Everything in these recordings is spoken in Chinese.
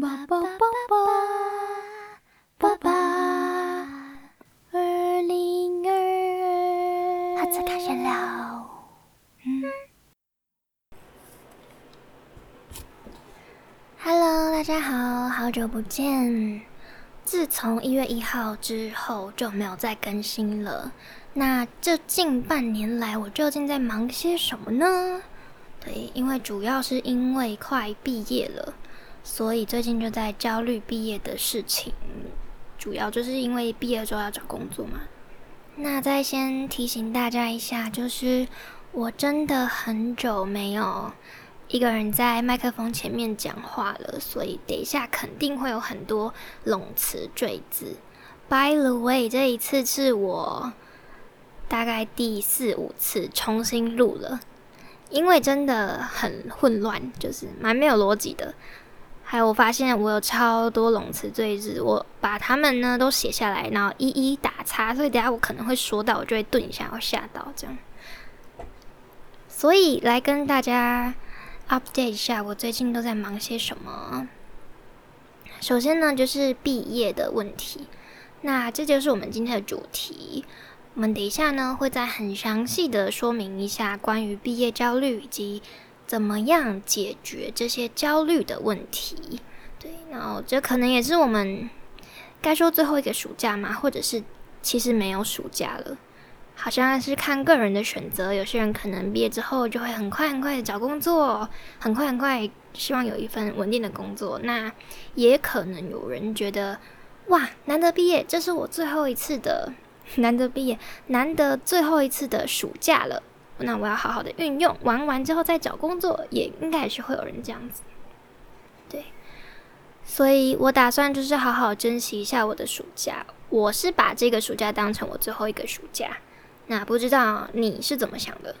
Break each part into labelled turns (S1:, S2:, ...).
S1: 爸爸爸爸爸爸，二零二二，
S2: 好，次开始了。，Hello，大家好，好久不见。自从一月一号之后就没有再更新了。那这近半年来，我究竟在忙些什么呢？对，因为主要是因为快毕业了，所以最近就在焦虑毕业的事情。主要就是因为毕业之后要找工作嘛。那再先提醒大家一下，就是我真的很久没有一个人在麦克风前面讲话了，所以等一下肯定会有很多冗词赘字。By the way，这一次是我大概第四五次重新录了。因为真的很混乱，就是蛮没有逻辑的。还有，我发现我有超多冗词赘字，我把它们呢都写下来，然后一一打叉，所以等下我可能会说到，我就会顿一下，会吓到这样。所以来跟大家 update 一下，我最近都在忙些什么。首先呢，就是毕业的问题，那这就是我们今天的主题。我们等一下呢，会再很详细的说明一下关于毕业焦虑以及怎么样解决这些焦虑的问题。对，然后这可能也是我们该说最后一个暑假嘛，或者是其实没有暑假了，好像是看个人的选择。有些人可能毕业之后就会很快很快的找工作，很快很快希望有一份稳定的工作。那也可能有人觉得，哇，难得毕业，这是我最后一次的。难得毕业，难得最后一次的暑假了，那我要好好的运用，玩完之后再找工作，也应该也是会有人这样子。对，所以我打算就是好好珍惜一下我的暑假。我是把这个暑假当成我最后一个暑假。那不知道你是怎么想的？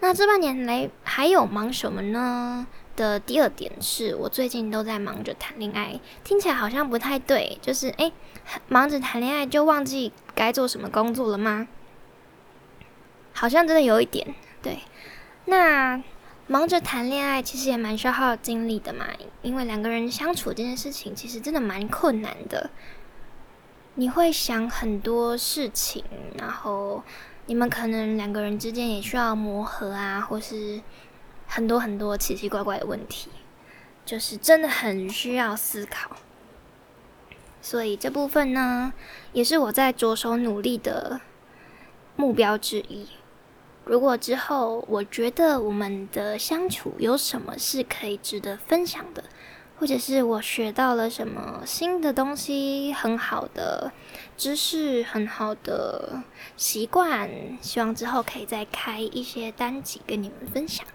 S2: 那这半年来还有忙什么呢？的第二点是我最近都在忙着谈恋爱，听起来好像不太对，就是诶，忙着谈恋爱就忘记该做什么工作了吗？好像真的有一点对。那忙着谈恋爱其实也蛮消耗精力的嘛，因为两个人相处这件事情其实真的蛮困难的，你会想很多事情，然后你们可能两个人之间也需要磨合啊，或是。很多很多奇奇怪怪的问题，就是真的很需要思考。所以这部分呢，也是我在着手努力的目标之一。如果之后我觉得我们的相处有什么是可以值得分享的，或者是我学到了什么新的东西、很好的知识、很好的习惯，希望之后可以再开一些单集跟你们分享。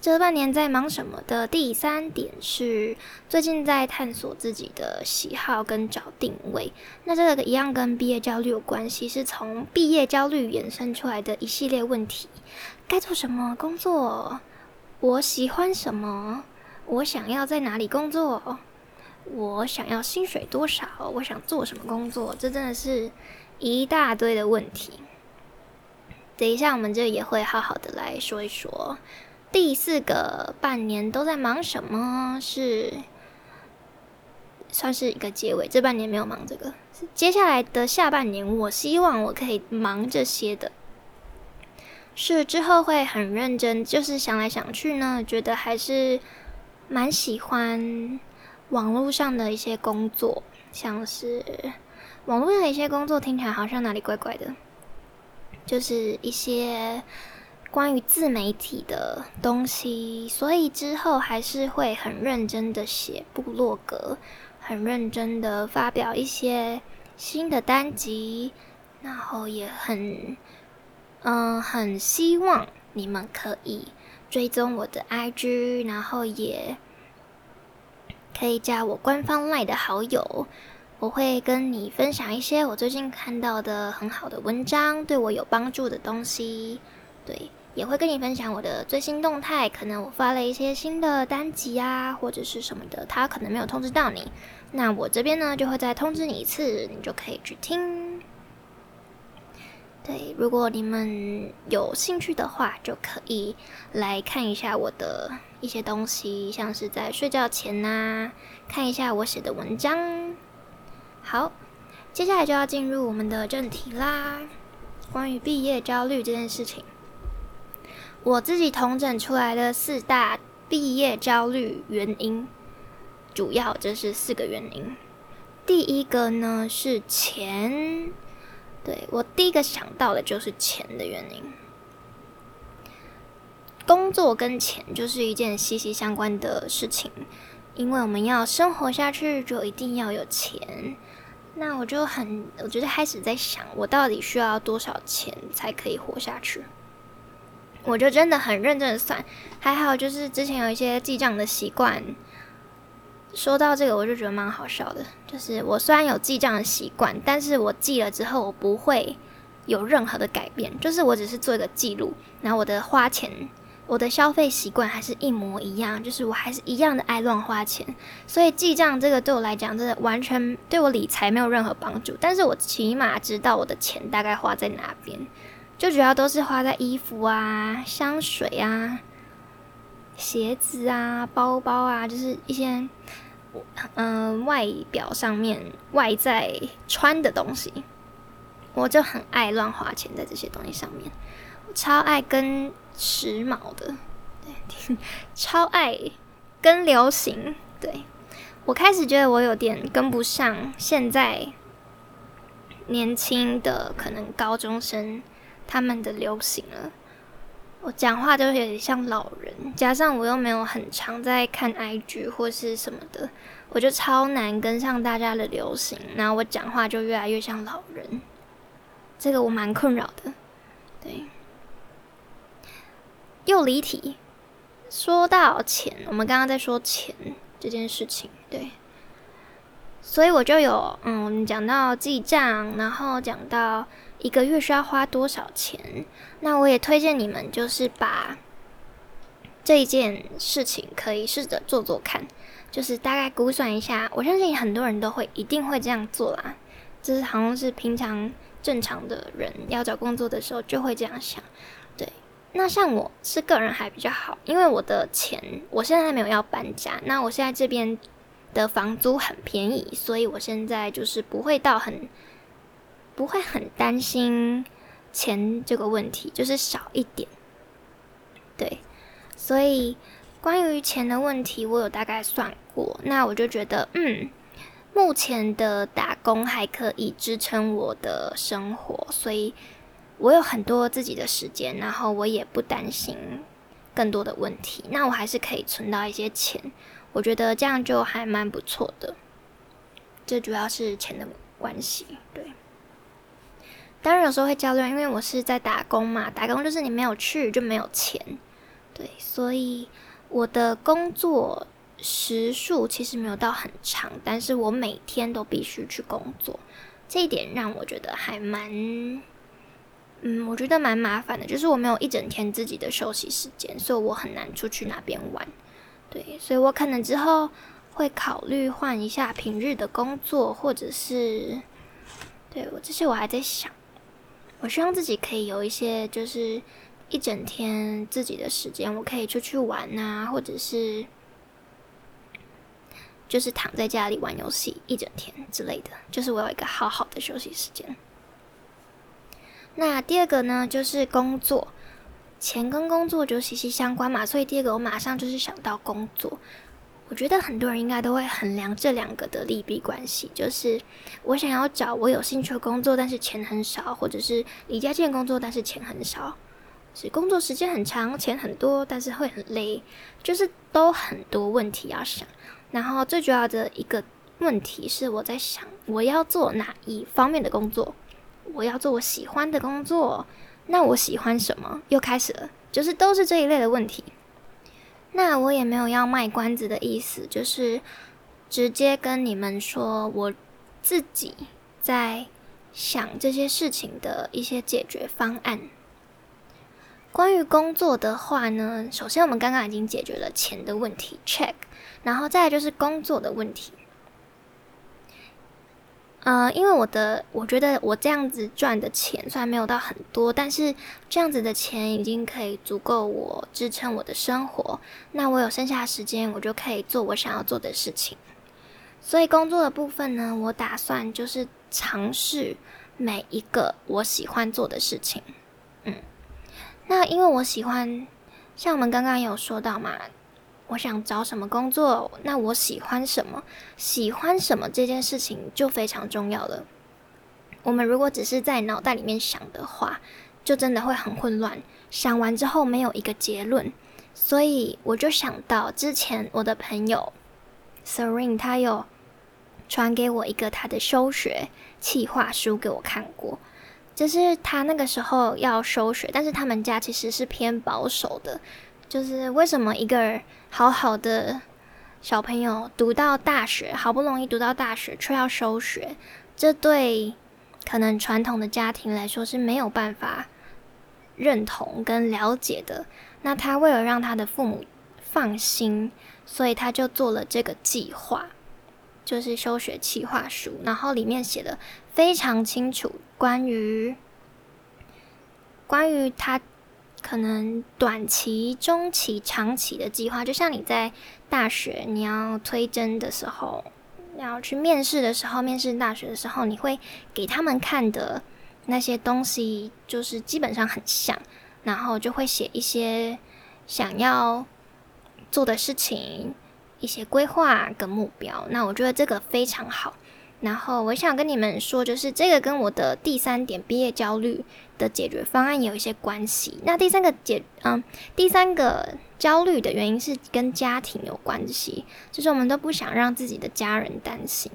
S2: 这半年在忙什么的第三点是，最近在探索自己的喜好跟找定位。那这个一样跟毕业焦虑有关系，是从毕业焦虑衍生出来的一系列问题：该做什么工作？我喜欢什么？我想要在哪里工作？我想要薪水多少？我想做什么工作？这真的是一大堆的问题。等一下，我们这也会好好的来说一说。第四个半年都在忙什么？是算是一个结尾。这半年没有忙这个，接下来的下半年，我希望我可以忙这些的。是之后会很认真，就是想来想去呢，觉得还是蛮喜欢网络上的一些工作，像是网络上的一些工作听起来好像哪里怪怪的，就是一些。关于自媒体的东西，所以之后还是会很认真的写部落格，很认真的发表一些新的单集，然后也很，嗯，很希望你们可以追踪我的 IG，然后也可以加我官方麦的好友，我会跟你分享一些我最近看到的很好的文章，对我有帮助的东西，对。也会跟你分享我的最新动态，可能我发了一些新的单集啊，或者是什么的，他可能没有通知到你，那我这边呢就会再通知你一次，你就可以去听。对，如果你们有兴趣的话，就可以来看一下我的一些东西，像是在睡觉前呐、看一下我写的文章。好，接下来就要进入我们的正题啦。关于毕业焦虑这件事情，我自己统整出来的四大毕业焦虑原因，主要这是四个原因。第一个呢是钱。对我第一个想到的就是钱的原因，工作跟钱就是一件息息相关的事情，因为我们要生活下去，就一定要有钱。那我就很，我觉得开始在想，我到底需要多少钱才可以活下去？我就真的很认真的算，还好就是之前有一些记账的习惯。说到这个，我就觉得蛮好笑的。就是我虽然有记账的习惯，但是我记了之后，我不会有任何的改变。就是我只是做一个记录，然后我的花钱、我的消费习惯还是一模一样，就是我还是一样的爱乱花钱。所以记账这个对我来讲，真的完全对我理财没有任何帮助。但是我起码知道我的钱大概花在哪边，就主要都是花在衣服啊、香水啊。鞋子啊，包包啊，就是一些，嗯，外表上面外在穿的东西，我就很爱乱花钱在这些东西上面，我超爱跟时髦的，对，超爱跟流行，对我开始觉得我有点跟不上现在年轻的可能高中生他们的流行了。我讲话就有点像老人，加上我又没有很常在看 IG 或是什么的，我就超难跟上大家的流行，然后我讲话就越来越像老人，这个我蛮困扰的。对，又离题。说到钱，我们刚刚在说钱这件事情，对，所以我就有嗯讲到记账，然后讲到。一个月需要花多少钱？那我也推荐你们，就是把这一件事情可以试着做做看，就是大概估算一下。我相信很多人都会一定会这样做啦，这是好像是平常正常的人要找工作的时候就会这样想。对，那像我是个人还比较好，因为我的钱我现在还没有要搬家，那我现在这边的房租很便宜，所以我现在就是不会到很。不会很担心钱这个问题，就是少一点。对，所以关于钱的问题，我有大概算过。那我就觉得，嗯，目前的打工还可以支撑我的生活，所以我有很多自己的时间，然后我也不担心更多的问题。那我还是可以存到一些钱，我觉得这样就还蛮不错的。这主要是钱的关系，对。当然有时候会焦虑，因为我是在打工嘛，打工就是你没有去就没有钱，对，所以我的工作时数其实没有到很长，但是我每天都必须去工作，这一点让我觉得还蛮，嗯，我觉得蛮麻烦的，就是我没有一整天自己的休息时间，所以我很难出去那边玩，对，所以我可能之后会考虑换一下平日的工作，或者是，对我这些我还在想。我希望自己可以有一些，就是一整天自己的时间，我可以出去玩啊，或者是就是躺在家里玩游戏一整天之类的，就是我有一个好好的休息时间。那第二个呢，就是工作，钱跟工作就息息相关嘛，所以第二个我马上就是想到工作。我觉得很多人应该都会衡量这两个的利弊关系，就是我想要找我有兴趣的工作，但是钱很少，或者是离家近工作，但是钱很少，是工作时间很长，钱很多，但是会很累，就是都很多问题要想。然后最主要的一个问题是我在想，我要做哪一方面的工作？我要做我喜欢的工作，那我喜欢什么？又开始了，就是都是这一类的问题。那我也没有要卖关子的意思，就是直接跟你们说我自己在想这些事情的一些解决方案。关于工作的话呢，首先我们刚刚已经解决了钱的问题，check，然后再就是工作的问题。呃，因为我的我觉得我这样子赚的钱虽然没有到很多，但是这样子的钱已经可以足够我支撑我的生活。那我有剩下时间，我就可以做我想要做的事情。所以工作的部分呢，我打算就是尝试每一个我喜欢做的事情。嗯，那因为我喜欢，像我们刚刚有说到嘛。我想找什么工作？那我喜欢什么？喜欢什么这件事情就非常重要了。我们如果只是在脑袋里面想的话，就真的会很混乱。想完之后没有一个结论，所以我就想到之前我的朋友 Serene，他有传给我一个他的休学计划书给我看过，就是他那个时候要休学，但是他们家其实是偏保守的。就是为什么一个好好的小朋友读到大学，好不容易读到大学却要休学，这对可能传统的家庭来说是没有办法认同跟了解的。那他为了让他的父母放心，所以他就做了这个计划，就是休学计划书，然后里面写的非常清楚，关于关于他。可能短期、中期、长期的计划，就像你在大学你要推甄的时候，要去面试的时候，面试大学的时候，你会给他们看的那些东西，就是基本上很像，然后就会写一些想要做的事情、一些规划跟目标。那我觉得这个非常好。然后我想跟你们说，就是这个跟我的第三点毕业焦虑的解决方案有一些关系。那第三个解，嗯，第三个焦虑的原因是跟家庭有关系，就是我们都不想让自己的家人担心，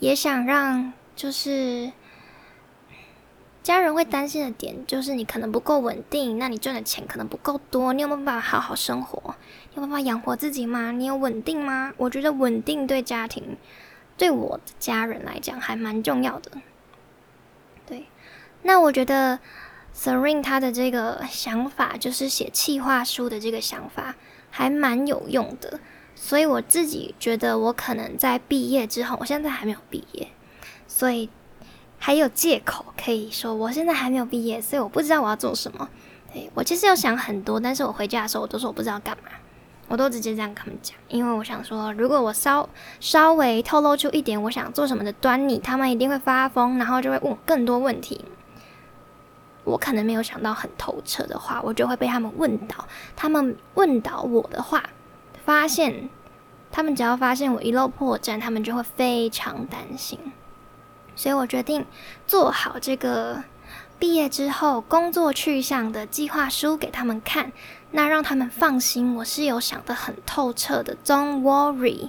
S2: 也想让就是家人会担心的点，就是你可能不够稳定，那你赚的钱可能不够多，你有没有办法好好生活？有办法养活自己吗？你有稳定吗？我觉得稳定对家庭，对我的家人来讲还蛮重要的。对，那我觉得 Serene 他的这个想法，就是写企划书的这个想法，还蛮有用的。所以我自己觉得，我可能在毕业之后，我现在还没有毕业，所以还有借口可以说我现在还没有毕业，所以我不知道我要做什么。对我其实有想很多，但是我回家的时候，我都说我不知道干嘛。我都直接这样跟他们讲，因为我想说，如果我稍稍微透露出一点我想做什么的端倪，他们一定会发疯，然后就会问更多问题。我可能没有想到很透彻的话，我就会被他们问倒。他们问倒我的话，发现他们只要发现我遗漏破绽，他们就会非常担心。所以我决定做好这个毕业之后工作去向的计划书给他们看。那让他们放心，我是有想得很透彻的，Don't worry。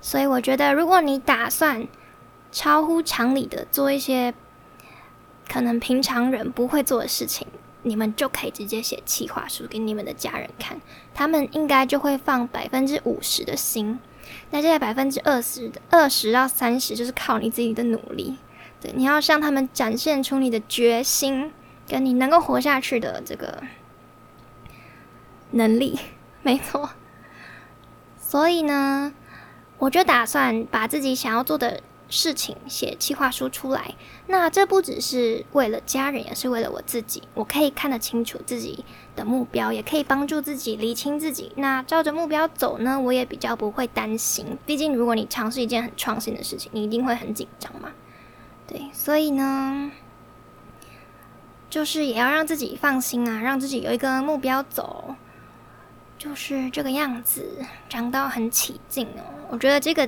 S2: 所以我觉得，如果你打算超乎常理的做一些可能平常人不会做的事情，你们就可以直接写企划书给你们的家人看，他们应该就会放百分之五十的心。那这百分之二十的二十到三十，就是靠你自己的努力。对，你要向他们展现出你的决心，跟你能够活下去的这个。能力 没错，所以呢，我就打算把自己想要做的事情写计划书出来。那这不只是为了家人，也是为了我自己。我可以看得清楚自己的目标，也可以帮助自己理清自己。那照着目标走呢，我也比较不会担心。毕竟，如果你尝试一件很创新的事情，你一定会很紧张嘛。对，所以呢，就是也要让自己放心啊，让自己有一个目标走。就是这个样子，讲到很起劲哦。我觉得这个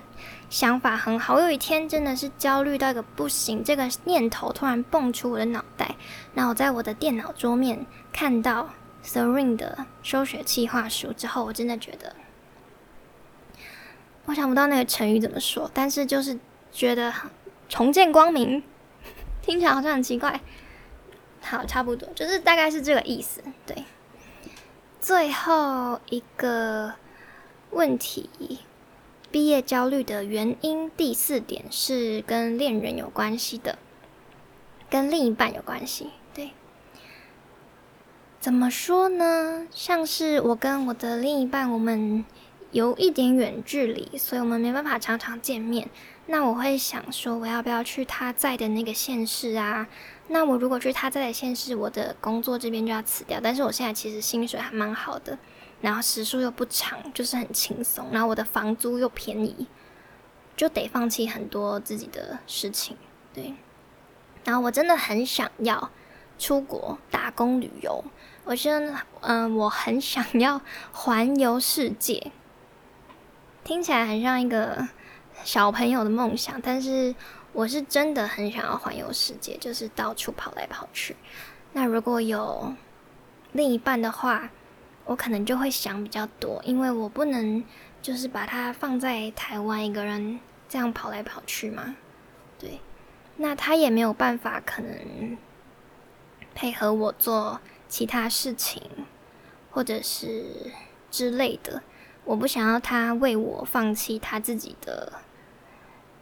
S2: 想法很好。有一天真的是焦虑到一个不行，这个念头突然蹦出我的脑袋。那我在我的电脑桌面看到 Serene 的收学计划书之后，我真的觉得，我想不到那个成语怎么说，但是就是觉得重见光明，听起来好像很奇怪。好，差不多就是大概是这个意思，对。最后一个问题，毕业焦虑的原因，第四点是跟恋人有关系的，跟另一半有关系。对，怎么说呢？像是我跟我的另一半，我们有一点远距离，所以我们没办法常常见面。那我会想说，我要不要去他在的那个县市啊？那我如果去他在的县市，我的工作这边就要辞掉。但是我现在其实薪水还蛮好的，然后时数又不长，就是很轻松。然后我的房租又便宜，就得放弃很多自己的事情。对，然后我真的很想要出国打工旅游。我觉得，嗯，我很想要环游世界，听起来很像一个小朋友的梦想，但是我是真的很想要环游世界，就是到处跑来跑去。那如果有另一半的话，我可能就会想比较多，因为我不能就是把他放在台湾一个人这样跑来跑去嘛。对，那他也没有办法可能配合我做。其他事情，或者是之类的，我不想要他为我放弃他自己的，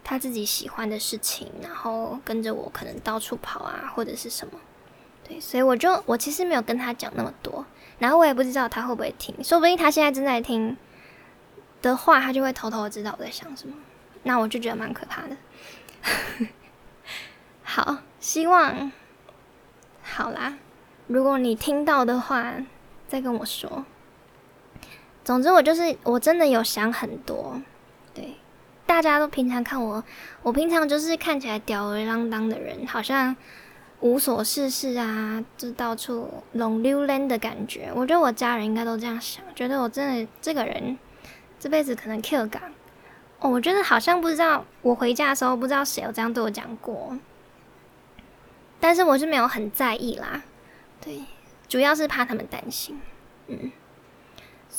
S2: 他自己喜欢的事情，然后跟着我可能到处跑啊，或者是什么。对，所以我就我其实没有跟他讲那么多，然后我也不知道他会不会听，说不定他现在正在听的话，他就会偷偷知道我在想什么。那我就觉得蛮可怕的。好，希望好啦。如果你听到的话，再跟我说。总之，我就是我真的有想很多。对，大家都平常看我，我平常就是看起来吊儿郎当的人，好像无所事事啊，就到处拢溜连的感觉。我觉得我家人应该都这样想，觉得我真的这个人这辈子可能 Q 港。哦，我觉得好像不知道，我回家的时候不知道谁有这样对我讲过，但是我是没有很在意啦。对，主要是怕他们担心，嗯，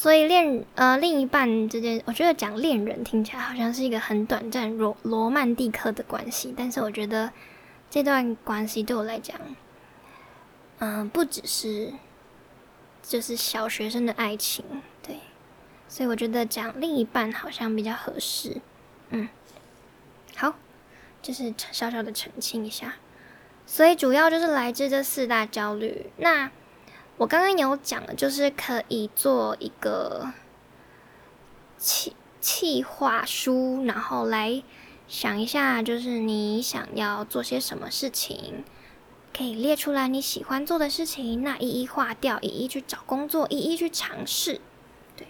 S2: 所以恋呃另一半之间，我觉得讲恋人听起来好像是一个很短暂罗罗曼蒂克的关系，但是我觉得这段关系对我来讲，嗯，不只是就是小学生的爱情，对，所以我觉得讲另一半好像比较合适，嗯，好，就是小小的澄清一下。所以主要就是来自这四大焦虑。那我刚刚有讲了，就是可以做一个企企划书，然后来想一下，就是你想要做些什么事情，可以列出来你喜欢做的事情，那一一划掉，一一去找工作，一一去尝试。对，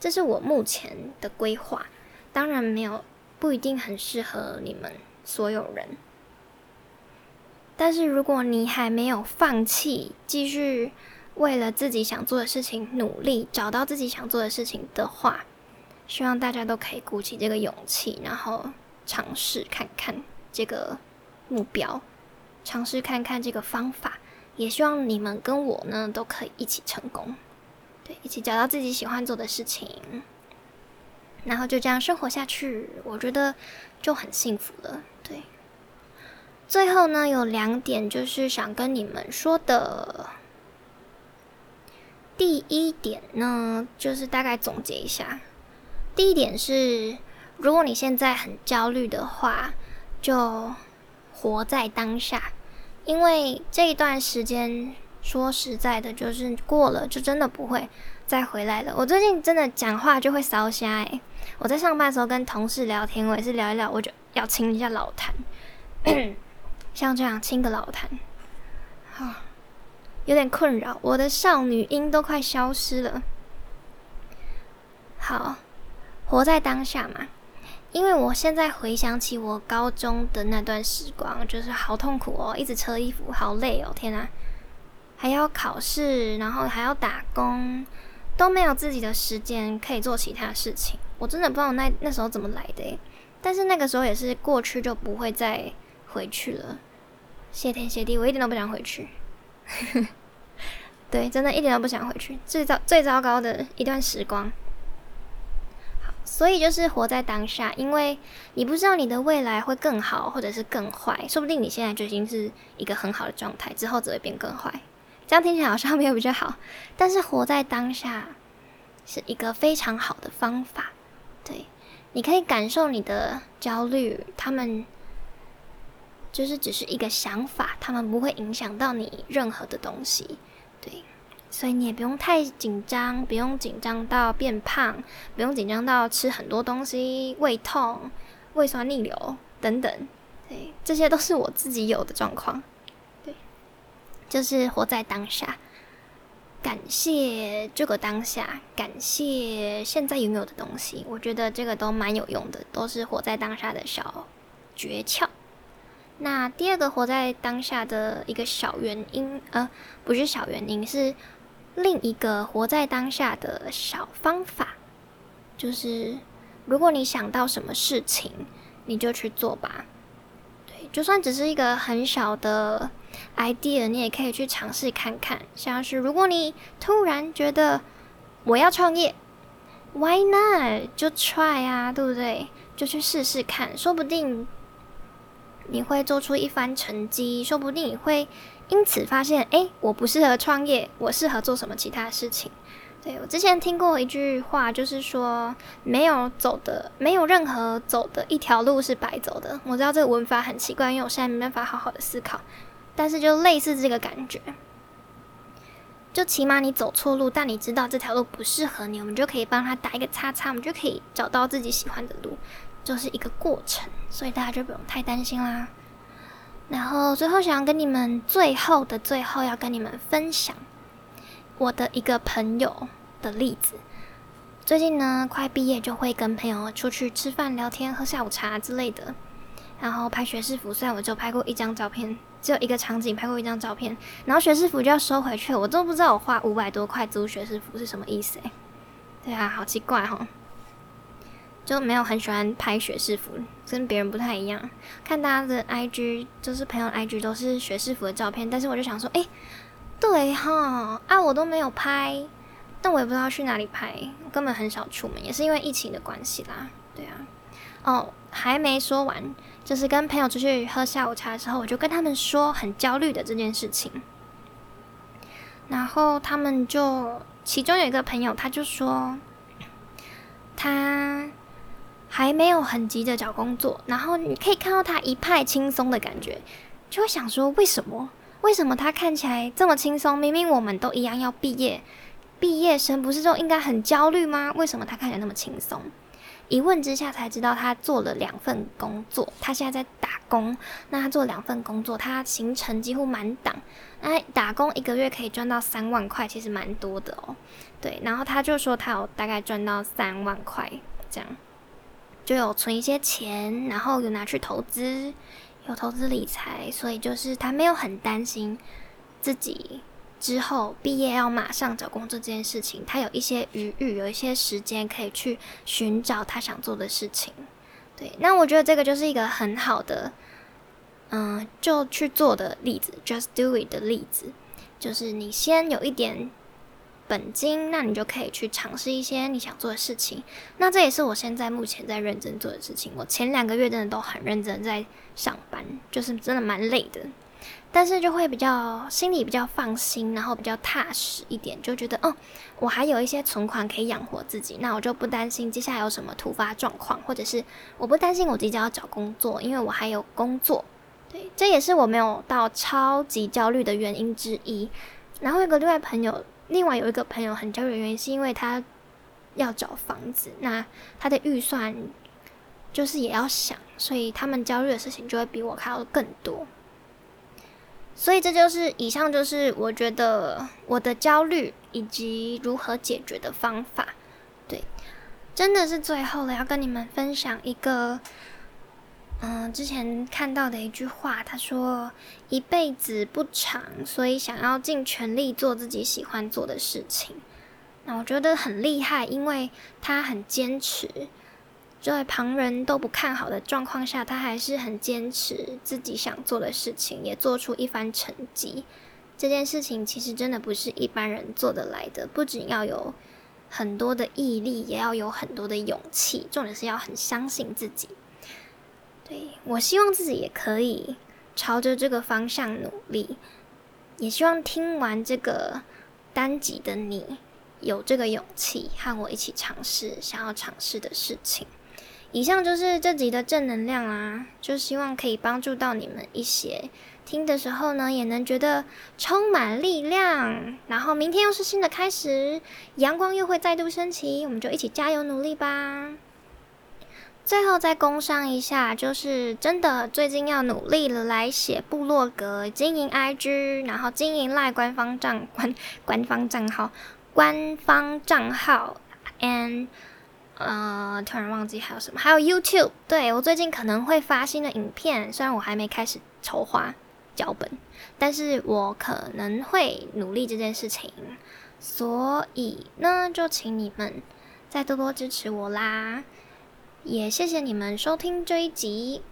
S2: 这是我目前的规划。当然没有，不一定很适合你们所有人。但是如果你还没有放弃，继续为了自己想做的事情努力，找到自己想做的事情的话，希望大家都可以鼓起这个勇气，然后尝试看看这个目标，尝试看看这个方法。也希望你们跟我呢都可以一起成功，对，一起找到自己喜欢做的事情，然后就这样生活下去，我觉得就很幸福了，对。最后呢，有两点就是想跟你们说的。第一点呢，就是大概总结一下。第一点是，如果你现在很焦虑的话，就活在当下，因为这一段时间说实在的，就是过了就真的不会再回来了。我最近真的讲话就会烧瞎哎！我在上班的时候跟同事聊天，我也是聊一聊，我就要清一下老痰。像这样亲个老痰，啊，有点困扰，我的少女音都快消失了。好，活在当下嘛，因为我现在回想起我高中的那段时光，就是好痛苦哦，一直扯衣服，好累哦，天啊，还要考试，然后还要打工，都没有自己的时间可以做其他事情，我真的不知道那那时候怎么来的。但是那个时候也是过去，就不会再回去了。谢天谢地，我一点都不想回去。对，真的一点都不想回去。最糟最糟糕的一段时光。好，所以就是活在当下，因为你不知道你的未来会更好，或者是更坏。说不定你现在就已经是一个很好的状态，之后只会变更坏。这样听起来好像没有比较好，但是活在当下是一个非常好的方法。对，你可以感受你的焦虑，他们。就是只是一个想法，他们不会影响到你任何的东西，对，所以你也不用太紧张，不用紧张到变胖，不用紧张到吃很多东西、胃痛、胃酸逆流等等。对，这些都是我自己有的状况。对，就是活在当下，感谢这个当下，感谢现在拥有的东西。我觉得这个都蛮有用的，都是活在当下的小诀窍。那第二个活在当下的一个小原因，呃，不是小原因，是。另一个活在当下的小方法，就是如果你想到什么事情，你就去做吧。对，就算只是一个很小的 idea，你也可以去尝试看看。像是如果你突然觉得我要创业，Why not？就 try 啊，对不对？就去试试看，说不定你会做出一番成绩，说不定你会。因此发现，哎，我不适合创业，我适合做什么其他事情？对我之前听过一句话，就是说，没有走的，没有任何走的一条路是白走的。我知道这个文法很奇怪，因为我现在没办法好好的思考，但是就类似这个感觉，就起码你走错路，但你知道这条路不适合你，我们就可以帮他打一个叉叉，我们就可以找到自己喜欢的路，就是一个过程，所以大家就不用太担心啦。然后最后想要跟你们最后的最后要跟你们分享我的一个朋友的例子。最近呢，快毕业就会跟朋友出去吃饭、聊天、喝下午茶之类的。然后拍学士服，虽然我就拍过一张照片，只有一个场景拍过一张照片，然后学士服就要收回去，我都不知道我花五百多块租学士服是什么意思诶。对啊，好奇怪哈。就没有很喜欢拍学士服，跟别人不太一样。看大家的 IG，就是朋友 IG 都是学士服的照片，但是我就想说，哎，对哈，啊我都没有拍，但我也不知道去哪里拍，根本很少出门，也是因为疫情的关系啦。对啊，哦，还没说完，就是跟朋友出去喝下午茶的时候，我就跟他们说很焦虑的这件事情，然后他们就其中有一个朋友，他就说他。还没有很急着找工作，然后你可以看到他一派轻松的感觉，就会想说为什么？为什么他看起来这么轻松？明明我们都一样要毕业，毕业生不是就应该很焦虑吗？为什么他看起来那么轻松？一问之下才知道，他做了两份工作，他现在在打工。那他做两份工作，他行程几乎满档。那打工一个月可以赚到三万块，其实蛮多的哦。对，然后他就说他有大概赚到三万块这样。就有存一些钱，然后有拿去投资，有投资理财，所以就是他没有很担心自己之后毕业要马上找工作这件事情，他有一些余裕，有一些时间可以去寻找他想做的事情。对，那我觉得这个就是一个很好的，嗯，就去做的例子，just do it 的例子，就是你先有一点。本金，那你就可以去尝试一些你想做的事情。那这也是我现在目前在认真做的事情。我前两个月真的都很认真在上班，就是真的蛮累的，但是就会比较心里比较放心，然后比较踏实一点，就觉得哦，我还有一些存款可以养活自己，那我就不担心接下来有什么突发状况，或者是我不担心我即将要找工作，因为我还有工作。对，这也是我没有到超级焦虑的原因之一。然后有个另外朋友。另外有一个朋友很焦虑的原因，是因为他要找房子，那他的预算就是也要想，所以他们焦虑的事情就会比我还要更多。所以这就是以上就是我觉得我的焦虑以及如何解决的方法。对，真的是最后了，要跟你们分享一个。嗯，之前看到的一句话，他说：“一辈子不长，所以想要尽全力做自己喜欢做的事情。”那我觉得很厉害，因为他很坚持，在旁人都不看好的状况下，他还是很坚持自己想做的事情，也做出一番成绩。这件事情其实真的不是一般人做得来的，不仅要有很多的毅力，也要有很多的勇气，重点是要很相信自己。对我希望自己也可以朝着这个方向努力，也希望听完这个单集的你有这个勇气和我一起尝试想要尝试的事情。以上就是这集的正能量啦，就希望可以帮助到你们一些，听的时候呢，也能觉得充满力量。然后明天又是新的开始，阳光又会再度升起，我们就一起加油努力吧。最后再工商一下，就是真的最近要努力了，来写部落格、经营 IG，然后经营赖官方账官 官方账号、官方账号，and 呃，突然忘记还有什么，还有 YouTube。对我最近可能会发新的影片，虽然我还没开始筹划脚本，但是我可能会努力这件事情。所以呢，就请你们再多多支持我啦。也谢谢你们收听这一集。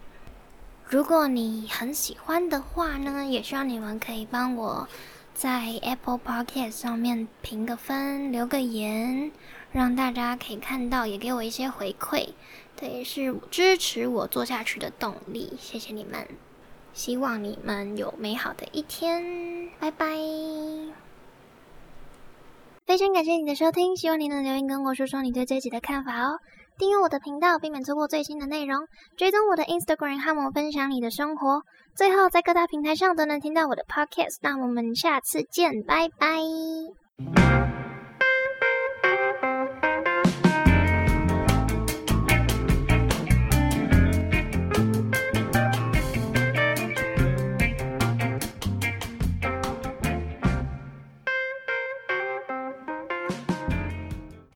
S2: 如果你很喜欢的话呢，也希望你们可以帮我在 Apple Podcast 上面评个分、留个言，让大家可以看到，也给我一些回馈，这也是支持我做下去的动力。谢谢你们，希望你们有美好的一天，拜拜。非常感谢你的收听，希望你能留言跟我说说你对这集的看法哦。订阅我的频道，避免错过最新的内容。追踪我的 Instagram，和我分享你的生活。最后，在各大平台上都能听到我的 Podcast。那我们下次见，拜拜。